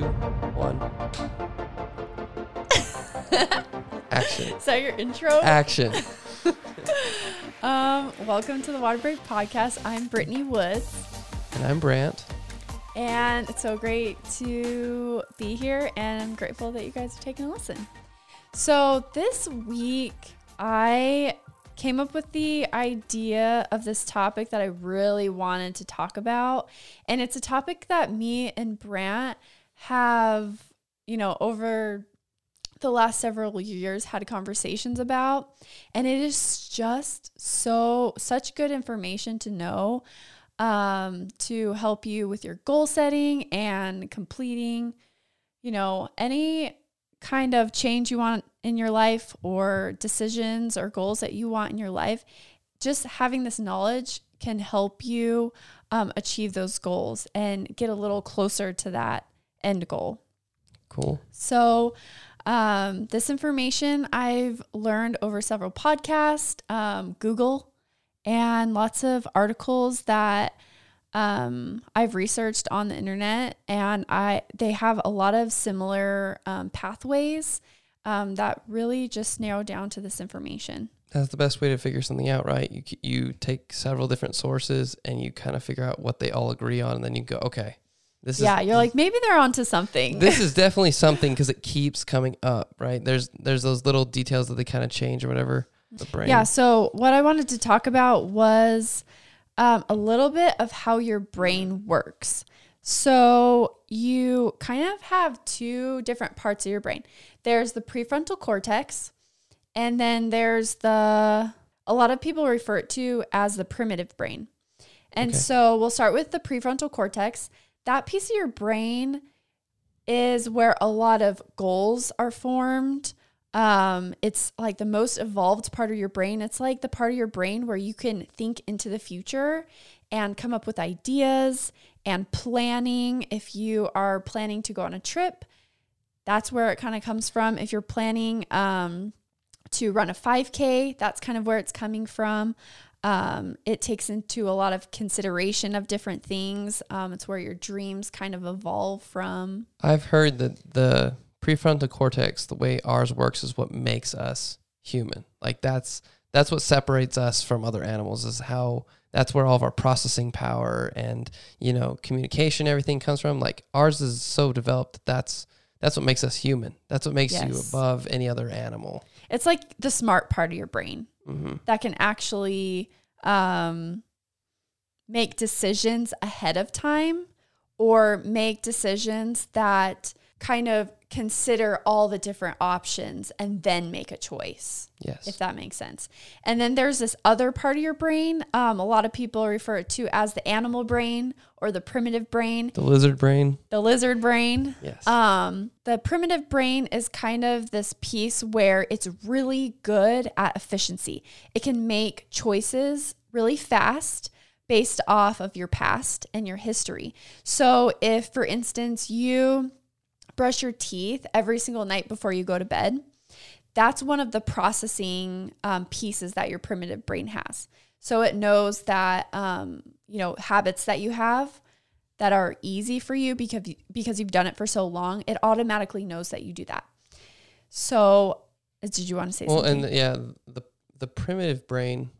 two, one. Action. Is that your intro? Action. Um, welcome to the Water Break Podcast. I'm Brittany Woods, And I'm Brant. and it's so great to be here, and I'm grateful that you guys are taking a listen. So this week, I came up with the idea of this topic that I really wanted to talk about, and it's a topic that me and Brant have, you know, over the last several years had conversations about. And it is just so such good information to know um, to help you with your goal setting and completing you know any kind of change you want in your life or decisions or goals that you want in your life. Just having this knowledge can help you um, achieve those goals and get a little closer to that end goal Cool. so, um, this information I've learned over several podcasts, um, Google, and lots of articles that um, I've researched on the internet, and I they have a lot of similar um, pathways um, that really just narrow down to this information. That's the best way to figure something out, right? You you take several different sources and you kind of figure out what they all agree on, and then you go, okay, this yeah, is you're like maybe they're onto something. this is definitely something because it keeps coming up, right? There's there's those little details that they kind of change or whatever. The brain. Yeah. So, what I wanted to talk about was um, a little bit of how your brain works. So, you kind of have two different parts of your brain there's the prefrontal cortex, and then there's the, a lot of people refer it to as the primitive brain. And Okay. so, we'll start with the prefrontal cortex. That piece of your brain is where a lot of goals are formed. Um, it's like the most evolved part of your brain. It's like the part of your brain where you can think into the future and come up with ideas and planning. If you are planning to go on a trip, that's where it kind of comes from. If you're planning um, to run a 5K, that's kind of where it's coming from. Um, it takes into a lot of consideration of different things. Um, it's where your dreams kind of evolve from. I've heard that the prefrontal cortex, the way ours works, is what makes us human. Like that's that's what separates us from other animals. Is how that's where all of our processing power and you know communication, everything comes from. Like ours is so developed that that's that's what makes us human. That's what makes you above any other animal. It's like the smart part of your brain hmm that can actually um, make decisions ahead of time or make decisions that kind of consider all the different options and then make a choice, Yes. if that makes sense. And then there's this other part of your brain. Um, a lot of people refer it to as the animal brain or the primitive brain, the lizard brain. the lizard brain. Yes. Um, the primitive brain is kind of this piece where it's really good at efficiency. It can make choices really fast based off of your past and your history. So, if for instance, you brush your teeth every single night before you go to bed, that's one of the processing um, pieces that your primitive brain has. So it knows that um, you know habits that you have that are easy for you because because you've done it for so long. It automatically knows that you do that. So, uh, did you want to say something well, something? and yeah, the the primitive brain.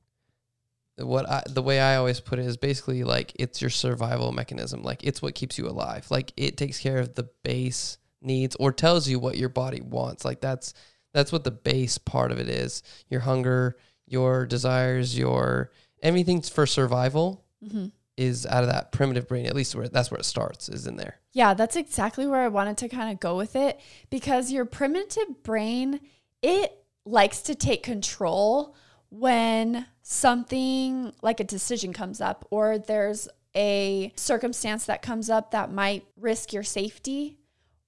What I the way I always put it is basically like it's your survival mechanism. Like it's what keeps you alive. Like it takes care of the base needs or tells you what your body wants. Like that's that's what the base part of it is. Your hunger, your desires, your everything's for survival Mhm. is out of that primitive brain. At least where that's where it starts is in there. Yeah, that's exactly where I wanted to kind of go with it because your primitive brain, it likes to take control when something like a decision comes up or there's a circumstance that comes up that might risk your safety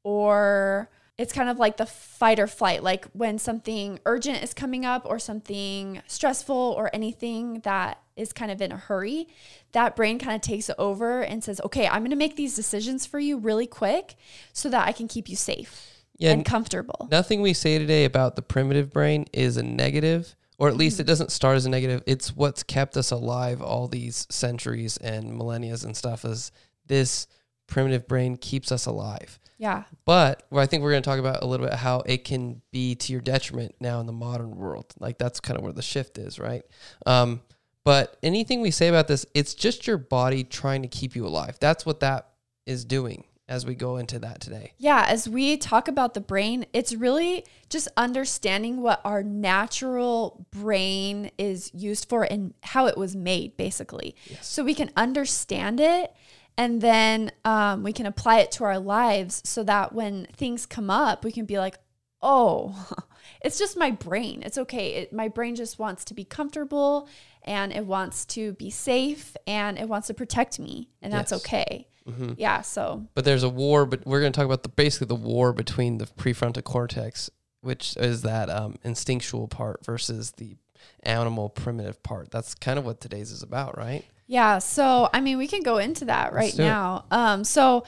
or it's kind of like the fight or flight like when something urgent is coming up or something stressful or anything that is kind of in a hurry that brain kind of takes over and says okay i'm going to make these decisions for you really quick so that i can keep you safe Yeah, and comfortable. Nothing we say today about the primitive brain is a negative, or at least it doesn't start as a negative. It's what's kept us alive all these centuries and millennia and stuff is this primitive brain keeps us alive. Yeah. But where I think we're going to talk about a little bit how it can be to your detriment now in the modern world. Like that's kind of where the shift is, right? Um, but anything we say about this, it's just your body trying to keep you alive. That's what that is doing as we go into that today. Yeah, as we talk about the brain, it's really just understanding what our natural brain is used for and how it was made, basically. Yes. So we can understand it and then um, we can apply it to our lives so that when things come up, we can be like, oh, it's just my brain. It's okay. It, my brain just wants to be comfortable and it wants to be safe and it wants to protect me, and that's Yes. okay. Hmm Yeah, so But there's a war, but we're going to talk about the basically the war between the prefrontal cortex, which is that um, instinctual part, versus the animal primitive part. That's kind of what today's is about, right? Yeah, so I mean, we can go into that right now. Um, so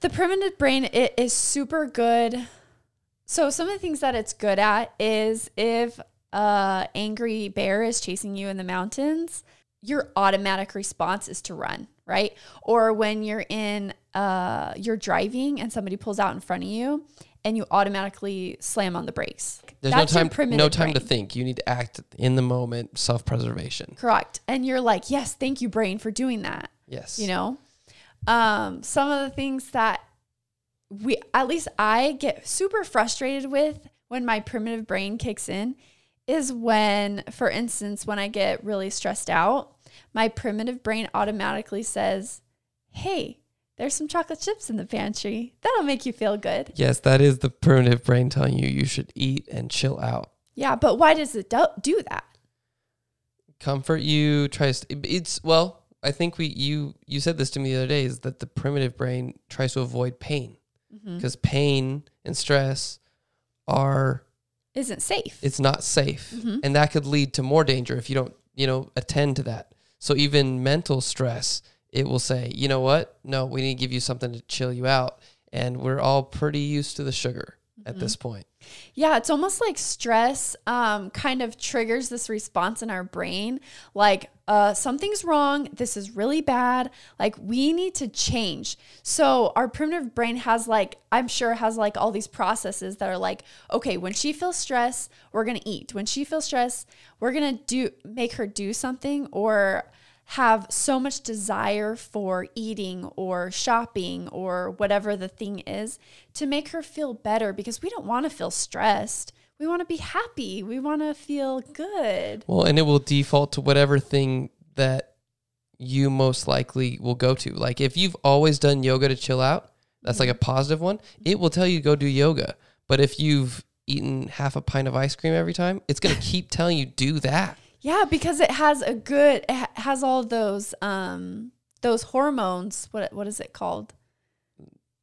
the primitive brain it is super good. So some of the things that it's good at is if a angry bear is chasing you in the mountains, your automatic response is to run, right? Or when you're in uh you're driving and somebody pulls out in front of you and you automatically slam on the brakes. There's That's no time, no time to think. You need to act in the moment, self-preservation. Correct. And you're like, "Yes, thank you brain for doing that." Yes. you know um some of the things that we at least i get super frustrated with when my primitive brain kicks in is when for instance when i get really stressed out my primitive brain automatically says hey there's some chocolate chips in the pantry that'll make you feel good Yes, that is the primitive brain telling you you should eat and chill out. yeah but why does it do, do that Comfort you, tries to, it's well, I think we you you said this to me the other day is that the primitive brain tries to avoid pain Mm-hmm. because pain and stress are isn't safe it's not safe Mhm. and that could lead to more danger if you don't you know attend to that so even mental stress it will say you know what no we need to give you something to chill you out and we're all pretty used to the sugar at this point Yeah, it's almost like stress um, kind of triggers this response in our brain. Like, uh, something's wrong. This is really bad. Like, we need to change. So, our primitive brain has, like, I'm sure, has like all these processes that are like, okay, when she feels stress, we're going to eat. When she feels stress, we're going to do, make her do something or have so much desire for eating or shopping or whatever the thing is to make her feel better because we don't want to feel stressed. We want to be happy. We want to feel good. well and it will default to whatever thing that you most likely will go to like if you've always done yoga to chill out that's like a mm-hmm. positive one it will tell you to go do yoga but if you've eaten half a pint of ice cream every time it's going to keep telling you do that Yeah, because it has a good it has all those um those hormones. What what is it called?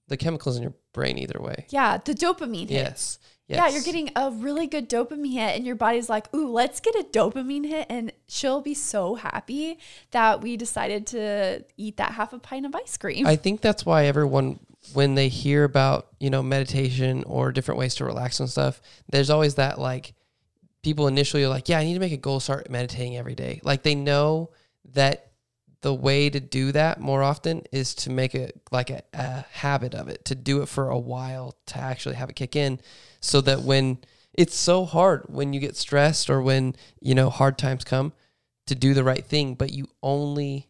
the chemicals in your brain either way Yeah, the dopamine hit. yes yes Yeah, you're getting a really good dopamine hit, and your body's like, "Ooh, let's get a dopamine hit," and she'll be so happy that we decided to eat that half a pint of ice cream. I think that's why everyone, when they hear about you know meditation or different ways to relax and stuff, there's always that like people initially are like, yeah, I need to make a goal, start meditating every day. Like they know that the way to do that more often is to make it like a, a habit of it, to do it for a while, to actually have it kick in, so that when it's so hard when you get stressed or when you know hard times come to do the right thing, but you only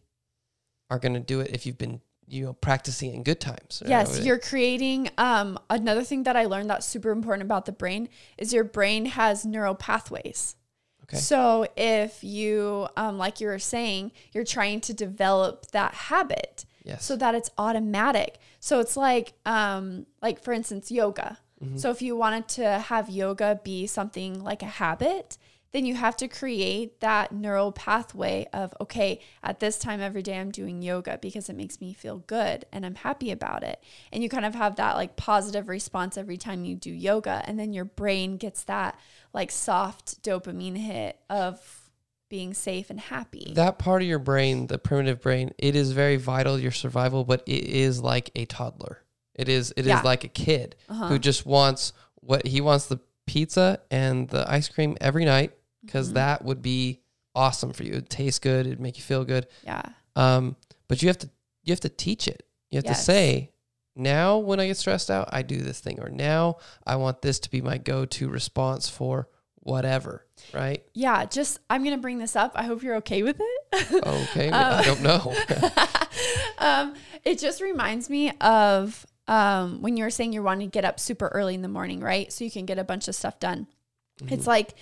are going to do it if you've been you know practicing in good times. Yes, you're creating um another thing that I learned that's super important about the brain is your brain has neural pathways. Okay. So if you um like you were saying, you're trying to develop that habit yes. so that it's automatic. So it's like um like for instance yoga. Mm-hmm. So if you wanted to have yoga be something like a habit, then you have to create that neural pathway of okay, at this time every day I'm doing yoga because it makes me feel good and I'm happy about it. And you kind of have that like positive response every time you do yoga and then your brain gets that like soft dopamine hit of being safe and happy. that part of your brain, the primitive brain, it is very vital to your survival, but it is like a toddler. It is it is Yeah. like a kid Uh-huh. who just wants what he wants the pizza and the ice cream every night because Mm-hmm. that would be awesome for you. It tastes good, it'd make you feel good. yeah. Um, but you have to you have to teach it. You have Yes. to say, now when I get stressed out, I do this thing, or now I want this to be my go to response for whatever, right? Yeah, just I'm gonna bring this up. I hope you're okay with it. Okay, Um, I don't know. um, it just reminds me of um, when you were saying you're wanting to get up super early in the morning, right? So you can get a bunch of stuff done. Mm-hmm. It's like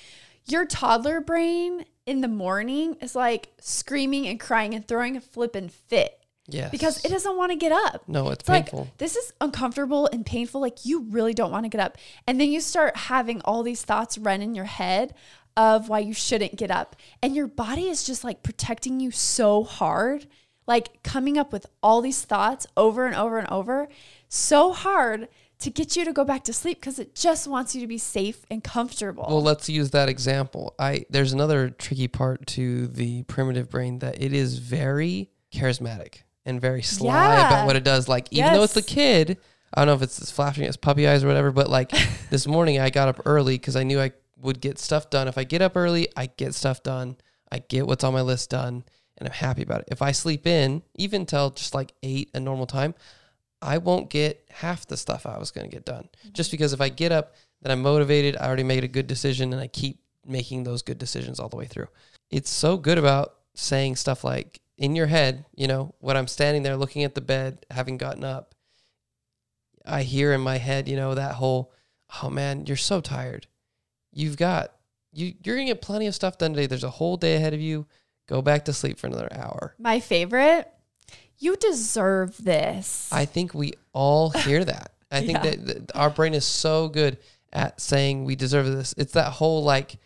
your toddler brain in the morning is like screaming and crying and throwing a flippin' fit yes. because it doesn't want to get up. No, it's, It's like painful. this is uncomfortable and painful. Like you really don't want to get up. And then you start having all these thoughts run in your head of why you shouldn't get up. And your body is just like protecting you so hard, like coming up with all these thoughts over and over and over, so hard to get you to go back to sleep because it just wants you to be safe and comfortable. Well, let's use that example. I there's another tricky part to the primitive brain that it is very charismatic and very sly Yeah. about what it does. Like even though it's the kid, I don't know if it's just flashing its puppy eyes or whatever, but like this morning I got up early because I knew I would get stuff done. If I get up early, I get stuff done. I get what's on my list done, and I'm happy about it. If I sleep in, even till just like eight a normal time, I won't get half the stuff I was going to get done. Just because if I get up, then I'm motivated. I already made a good decision, and I keep making those good decisions all the way through. It's so good about saying stuff like in your head, you know, when I'm standing there looking at the bed, having gotten up, I hear in my head, you know, that whole, oh man, you're so tired. You've got you you're gonna get plenty of stuff done today. There's a whole day ahead of you. Go back to sleep for another hour. My favorite, you deserve this. I think we all hear that. I think Yeah. that, that our brain is so good at saying we deserve this. It's that whole like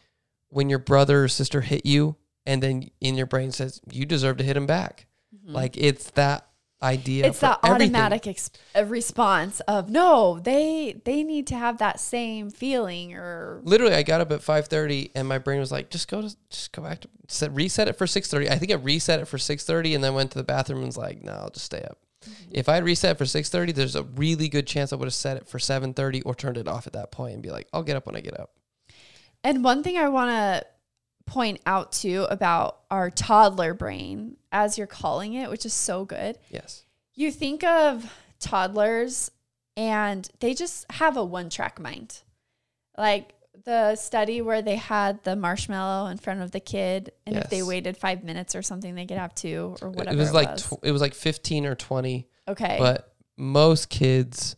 when your brother or sister hit you, and then in your brain says you deserve to hit him back. Mm-hmm. Like it's that idea. It's that everything. automatic ex- uh, response of no they they need to have that same feeling or Literally, I got up at five thirty, and my brain was like, "Just go to, just go back to set, reset it for six thirty. I think I reset it for six thirty, and then went to the bathroom and was like, "No, I'll just stay up." Mm-hmm. If I had reset for six thirty, there's a really good chance I would have set it for seven thirty or turned it off at that point and be like, "I'll get up when I get up." and one thing i want to point out too about our toddler brain as you're calling it which is so good Yes. you think of toddlers and they just have a one track mind like the study where they had the marshmallow in front of the kid and if they waited five minutes or something they could have two or whatever it was like was. Tw- it was like fifteen or twenty, okay but most kids,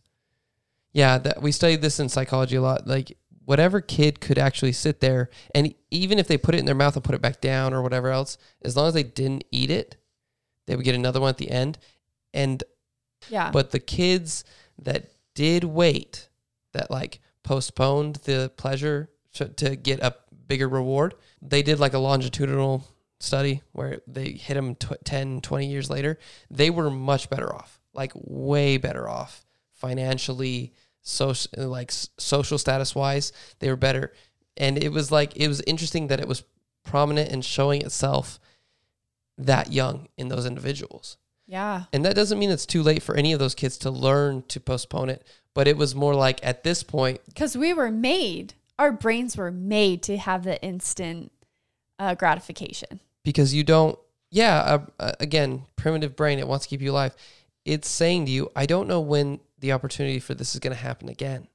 yeah, that we studied this in psychology a lot. Like whatever kid could actually sit there and even if they put it in their mouth and put it back down or whatever else, as long as they didn't eat it, they would get another one at the end. And yeah but the kids that did wait, that like postponed the pleasure to, to get a bigger reward, they did like a longitudinal study where they hit them tw- 10, 20 years later. They were much better off, like way better off financially, social, like social status wise. They were better. And it was like, it was interesting that it was prominent and showing itself that young in those individuals. yeah And that doesn't mean it's too late for any of those kids to learn to postpone it, but it was more like at this point, because we were made our brains were made to have the instant uh, gratification because you don't, yeah, uh, uh, again, primitive brain, it wants to keep you alive. It's saying to you, I don't know when the opportunity for this is going to happen again.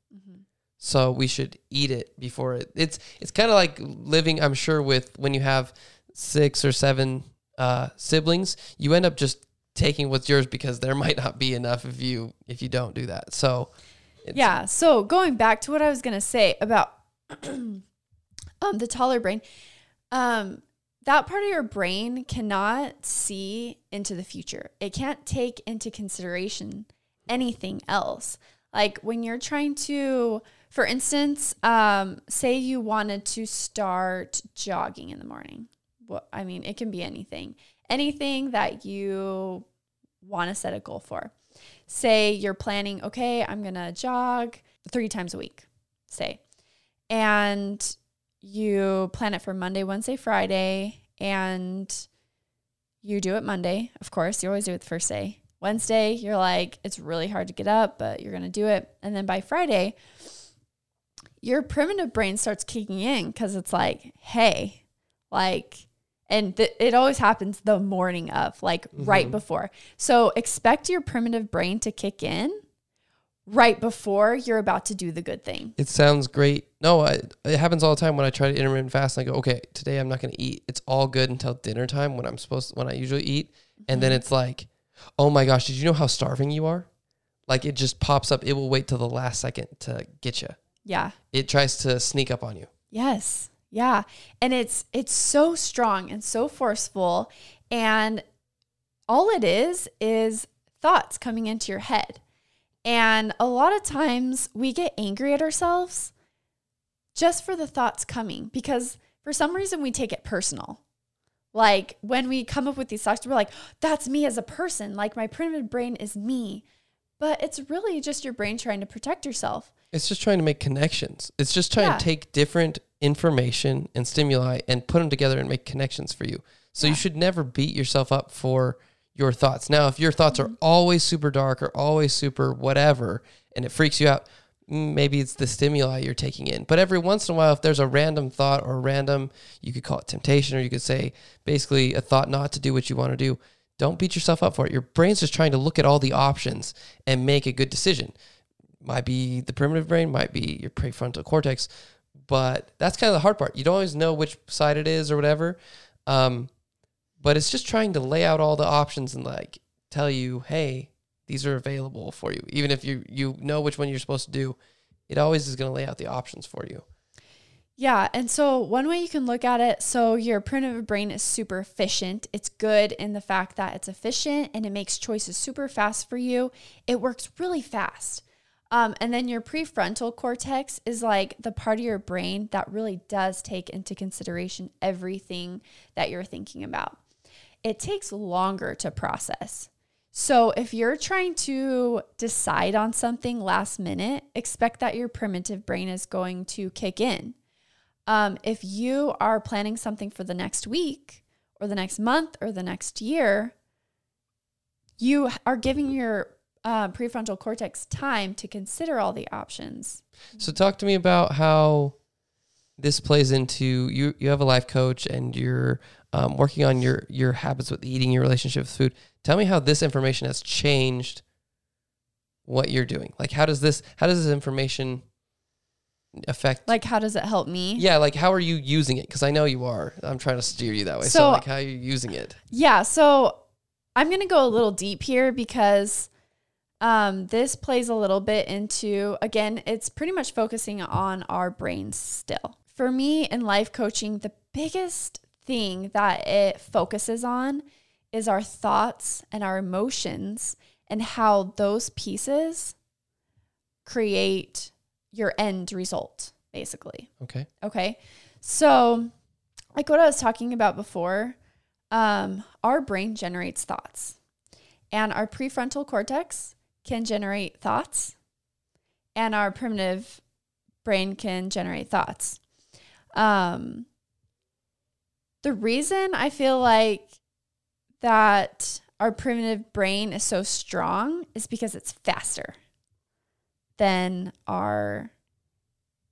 So we should eat it before it. It's it's kind of like living. I'm sure with when you have six or seven uh, siblings, you end up just taking what's yours because there might not be enough if you if you don't do that. So it's, yeah so going back to what i was going to say about um, the toddler brain um, that part of your brain cannot see into the future it can't take into consideration anything else. Like when you're trying to for instance um, say you wanted to start jogging in the morning. Well i mean it can be anything. Anything that you want to set a goal for. Say you're planning, okay, I'm going to jog three times a week, say, and you plan it for Monday, Wednesday, Friday, and you do it Monday. Of course, you always do it the first day. Wednesday, you're like, it's really hard to get up, but you're going to do it. And then by Friday, your primitive brain starts kicking in because it's like, hey, like And th- it always happens the morning of, like right mm-hmm. before. So expect your primitive brain to kick in right before you're about to do the good thing. It sounds great. No, I, it happens all the time when I try to intermittent fast. And I go, okay, today I'm not going to eat. It's all good until dinner time when I'm supposed when I usually eat, and then mm-hmm. it's like, oh my gosh, did you know how starving you are? Like it just pops up. It will wait till the last second to get you. Yeah. It tries to sneak up on you. Yes. Yeah. And it's it's so strong and so forceful and all it is is thoughts coming into your head. And a lot of times we get angry at ourselves just for the thoughts coming because for some reason we take it personal. Like when we come up with these thoughts, we're like, that's me as a person. Like my primitive brain is me. But it's really just your brain trying to protect yourself. It's just trying to make connections. It's just trying Yeah. to take different information and stimuli and put them together and make connections for you. So you should never beat yourself up for your thoughts. Now, if your thoughts Mm-hmm. are always super dark or always super whatever and it freaks you out, maybe it's the stimuli you're taking in. But every once in a while, if there's a random thought or random, you could call it temptation or you could say basically a thought not to do what you want to do. Don't beat yourself up for it. Your brain's just trying to look at all the options and make a good decision might be the primitive brain, might be your prefrontal cortex, but that's kind of the hard part. You don't always know which side it is or whatever. Um, but it's just trying to lay out all the options and like tell you, hey, these are available for you. Even if you you know which one you're supposed to do, it always is going to lay out the options for you. Yeah. And so, one way you can look at it so, your primitive brain is super efficient. It's good in the fact that it's efficient and it makes choices super fast for you. It works really fast. Um, and then your prefrontal cortex is like the part of your brain that really does take into consideration everything that you're thinking about. It takes longer to process. So, if you're trying to decide on something last minute, expect that your primitive brain is going to kick in. Um, if you are planning something for the next week or the next month or the next year, you are giving your uh, prefrontal cortex time to consider all the options. So talk to me about how this plays into you. You have a life coach and you're um, working on your your habits with eating, your relationship with food. Tell me how this information has changed what you're doing. Like how does this how does this information affect? Like, how does it help me? yeah, like how are you using it? Because I know you are. I'm trying to steer you that way. So, So- like how are you using it? Yeah, so I'm going to go a little deep here because um, this plays a little bit into, again, it's pretty much focusing on our brains still. For me in life coaching, the biggest thing that it focuses on is our thoughts and our emotions and how those pieces create your end result, basically. Okay. Okay. So, like what I was talking about before, um, our brain generates thoughts, and our prefrontal cortex can generate thoughts, and our primitive brain can generate thoughts. Um, the reason I feel like that our primitive brain is so strong is because it's faster than our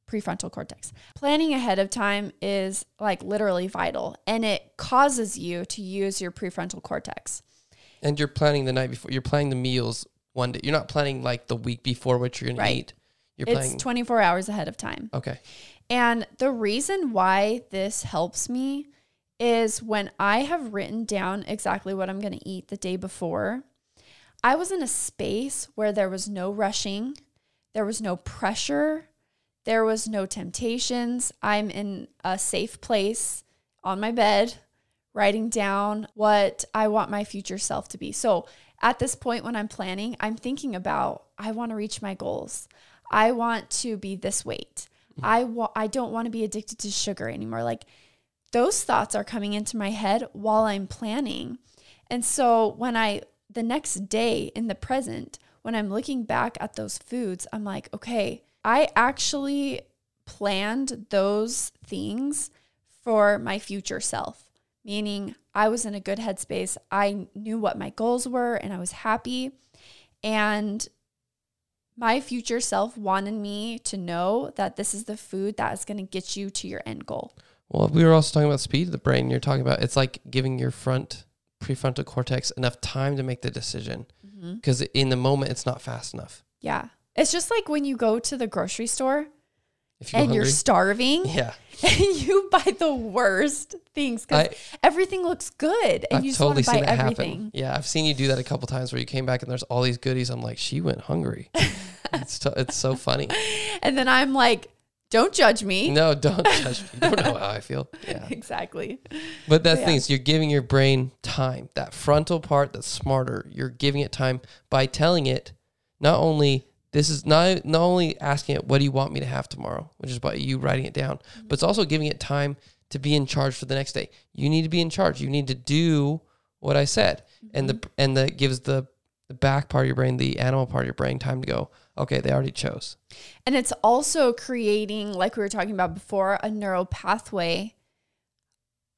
prefrontal cortex. Planning ahead of time is like literally vital and it causes you to use your prefrontal cortex. And you're planning the night before. You're planning the meals one day. You're not planning like the week before what you're gonna eat. You're It's planning. 24 hours ahead of time. okay. And the reason why this helps me is when I have written down exactly what I'm going to eat the day before, I was in a space where there was no rushing, there was no pressure, there was no temptations. I'm in a safe place on my bed, writing down what I want my future self to be. So at this point, when I'm planning, I'm thinking about I want to reach my goals. I want to be this weight. I wa- I don't want to be addicted to sugar anymore. Like those thoughts are coming into my head while I'm planning. And so when I the next day in the present, when I'm looking back at those foods, I'm like, okay, I actually planned those things for my future self, meaning I was in a good headspace. I knew what my goals were and I was happy. And my future self wanted me to know that this is the food that is going to get you to your end goal. Well, we were also talking about speed of the brain. You're talking about it's like giving your front prefrontal cortex enough time to make the decision Mm-hmm. because in the moment it's not fast enough. Yeah. It's just like when you go to the grocery store If you're and you're starving yeah, and you buy the worst things because everything looks good and I've you just totally want to buy that everything. happen. Yeah, I've seen you do that a couple times where you came back and there's all these goodies. I'm like, she went hungry. it's t- it's so funny. And then I'm like, don't judge me. No, don't judge me. You don't know how I feel. Yeah. Exactly. But that Yeah. thing is, you're giving your brain time. That frontal part that's smarter, you're giving it time by telling it not only this is not not only asking it, what do you want me to have tomorrow, which is by you writing it down, mm-hmm. but it's also giving it time to be in charge for the next day. You need to be in charge. You need to do what I said, and the mm-hmm. and that gives the the back part of your brain, the animal part of your brain, time to go. Okay, they already chose. And it's also creating, like we were talking about before, a neural pathway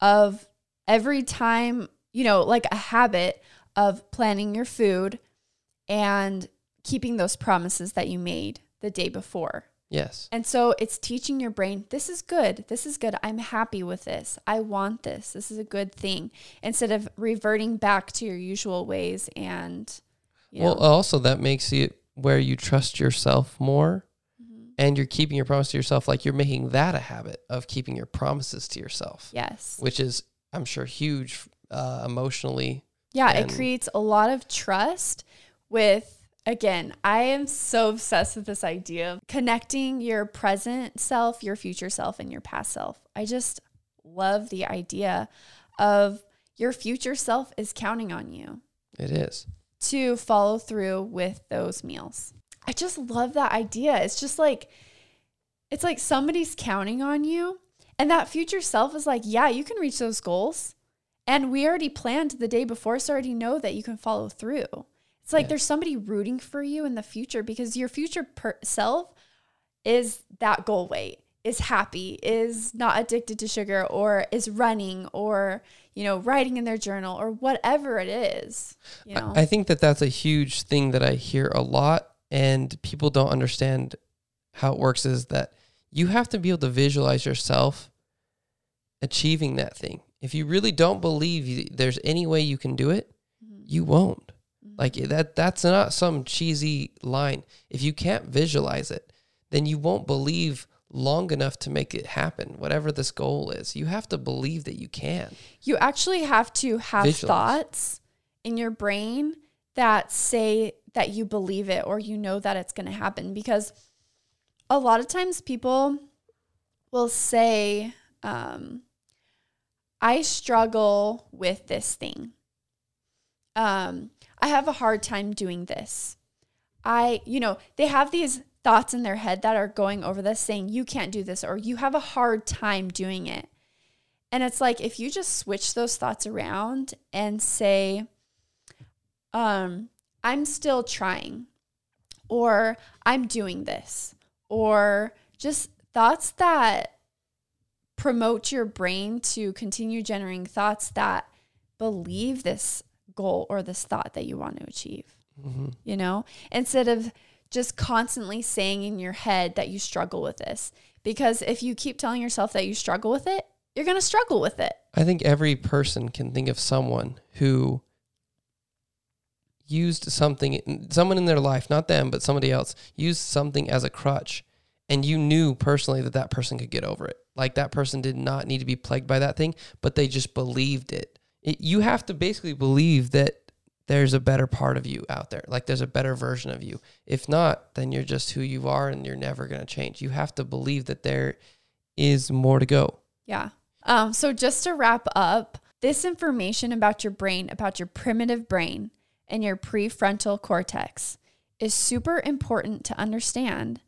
of every time, you know, like a habit of planning your food and keeping those promises that you made the day before. Yes. And so it's teaching your brain, this is good. This is good. I'm happy with this. I want this. This is a good thing. Instead of reverting back to your usual ways and, you Well, know, also that makes it where you trust yourself more Mm-hmm. and you're keeping your promise to yourself. Like you're making that a habit of keeping your promises to yourself, yes. which is, I'm sure, huge uh, emotionally. Yeah, it creates a lot of trust with again, I am so obsessed with this idea of connecting your present self, your future self and your past self. I just love the idea of your future self is counting on you It is. to follow through with those meals. I just love that idea. It's just like it's like somebody's counting on you and that future self is like, "Yeah, you can reach those goals." And we already planned the day before, so I already know that you can follow through. It's like Yeah. there's somebody rooting for you in the future because your future per- self is that goal weight, is happy, is not addicted to sugar, or is running, or you know, writing in their journal, or whatever it is. You know, I, I think that that's a huge thing that I hear a lot, and people don't understand how it works. Is that you have to be able to visualize yourself achieving that thing. If you really don't believe you, there's any way you can do it, Mm-hmm. you won't. Like that that's not some cheesy line. If you can't visualize it, then you won't believe long enough to make it happen. Whatever this goal is, you have to believe that you can. You actually have to have Visualize. thoughts in your brain that say that you believe it or you know that it's going to happen because a lot of times people will say, um, I struggle with this thing. Um, I have a hard time doing this. I, you know, they have these thoughts in their head that are going over this saying, you can't do this or you have a hard time doing it. And it's like if you just switch those thoughts around and say, um, I'm still trying, or I'm doing this, or just thoughts that promote your brain to continue generating thoughts that believe this goal or this thought that you want to achieve, mm-hmm. you know, instead of just constantly saying in your head that you struggle with this. Because if you keep telling yourself that you struggle with it, you're going to struggle with it. I think every person can think of someone who used something, someone in their life, not them, but somebody else, used something as a crutch. And you knew personally that that person could get over it. Like that person did not need to be plagued by that thing, but they just believed it. It you have to basically believe that there's a better part of you out there. Like there's a better version of you. If not, then you're just who you are and you're never going to change. You have to believe that there is more to go. Yeah. Um, so just to wrap up, this information about your brain, about your primitive brain and your prefrontal cortex is super important to understand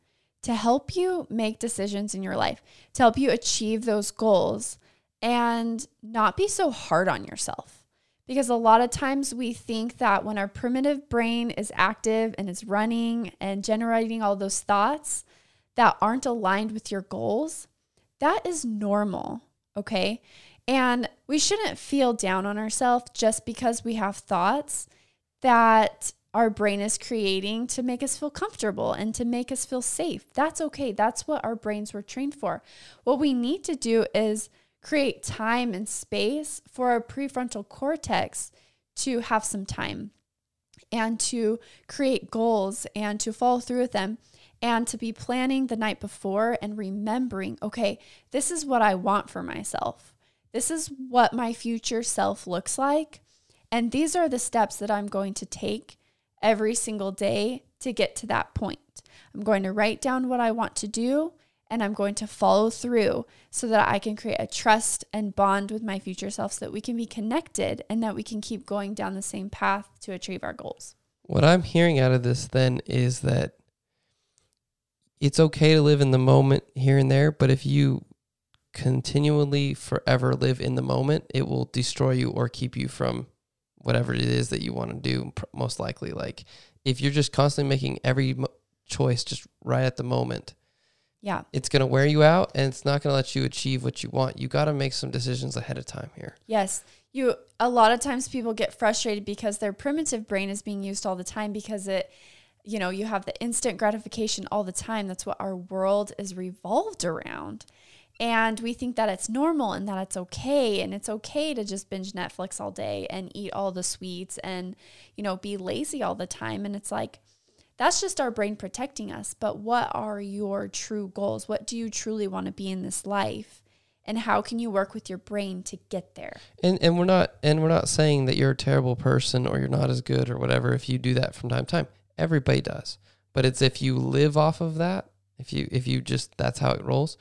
to help you make decisions in your life, to help you achieve those goals and not be so hard on yourself. Because a lot of times we think that when our primitive brain is active and it's running and generating all those thoughts that aren't aligned with your goals, that is normal, okay? And we shouldn't feel down on ourselves just because we have thoughts that our brain is creating to make us feel comfortable and to make us feel safe. That's okay. That's what our brains were trained for. What we need to do is create time and space for our prefrontal cortex to have some time and to create goals and to follow through with them and to be planning the night before and remembering, okay, this is what I want for myself. This is what my future self looks like. And these are the steps that I'm going to take every single day to get to that point. I'm going to write down what I want to do and I'm going to follow through so that I can create a trust and bond with my future self so that we can be connected and that we can keep going down the same path to achieve our goals. What I'm hearing out of this then is that it's okay to live in the moment here and there, but if you continually forever live in the moment, it will destroy you or keep you from whatever it is that you want to do most likely like if you're just constantly making every choice just right at the moment yeah. It's going to wear you out and it's not going to let you achieve what you want. You got to make some decisions ahead of time here. Yes. You a lot of times people get frustrated because their primitive brain is being used all the time because it you know you have the instant gratification all the time. That's what our world is revolved around. And we think that it's normal and that it's okay. And it's okay to just binge Netflix all day and eat all the sweets and you know be lazy all the time. And it's like that's just our brain protecting us but what are your true goals? What do you truly want to be in this life? And how can you work with your brain to get there? And and we're not and we're not saying that you're a terrible person or you're not as good or whatever if you do that from time to time. Everybody does. But it's if you live off of that if you if you just that's how it rolls.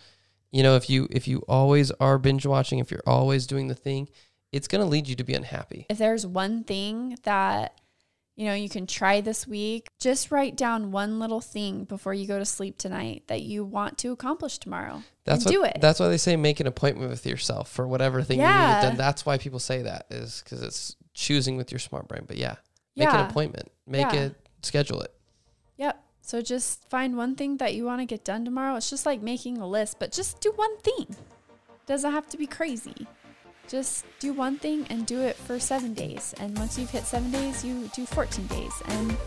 You know, if you if you always are binge watching, if you're always doing the thing, it's going to lead you to be unhappy. If there's one thing that you know you can try this week, just write down one little thing before you go to sleep tonight that you want to accomplish tomorrow. That's what, do it. That's why they say make an appointment with yourself for whatever thing yeah. you need. Then that's why people say that is because it's choosing with your smart brain. But yeah, make yeah. an appointment, make yeah. it, schedule it. Yep. So just find one thing that you want to get done tomorrow. It's just like making a list, but just do one thing. Doesn't have to be crazy. Just do one thing and do it for seven days. And once you've hit seven days, you do 14 days, and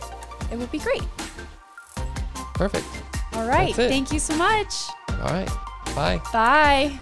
it will be great. Perfect. All right. Thank you so much. All right. Bye. Bye.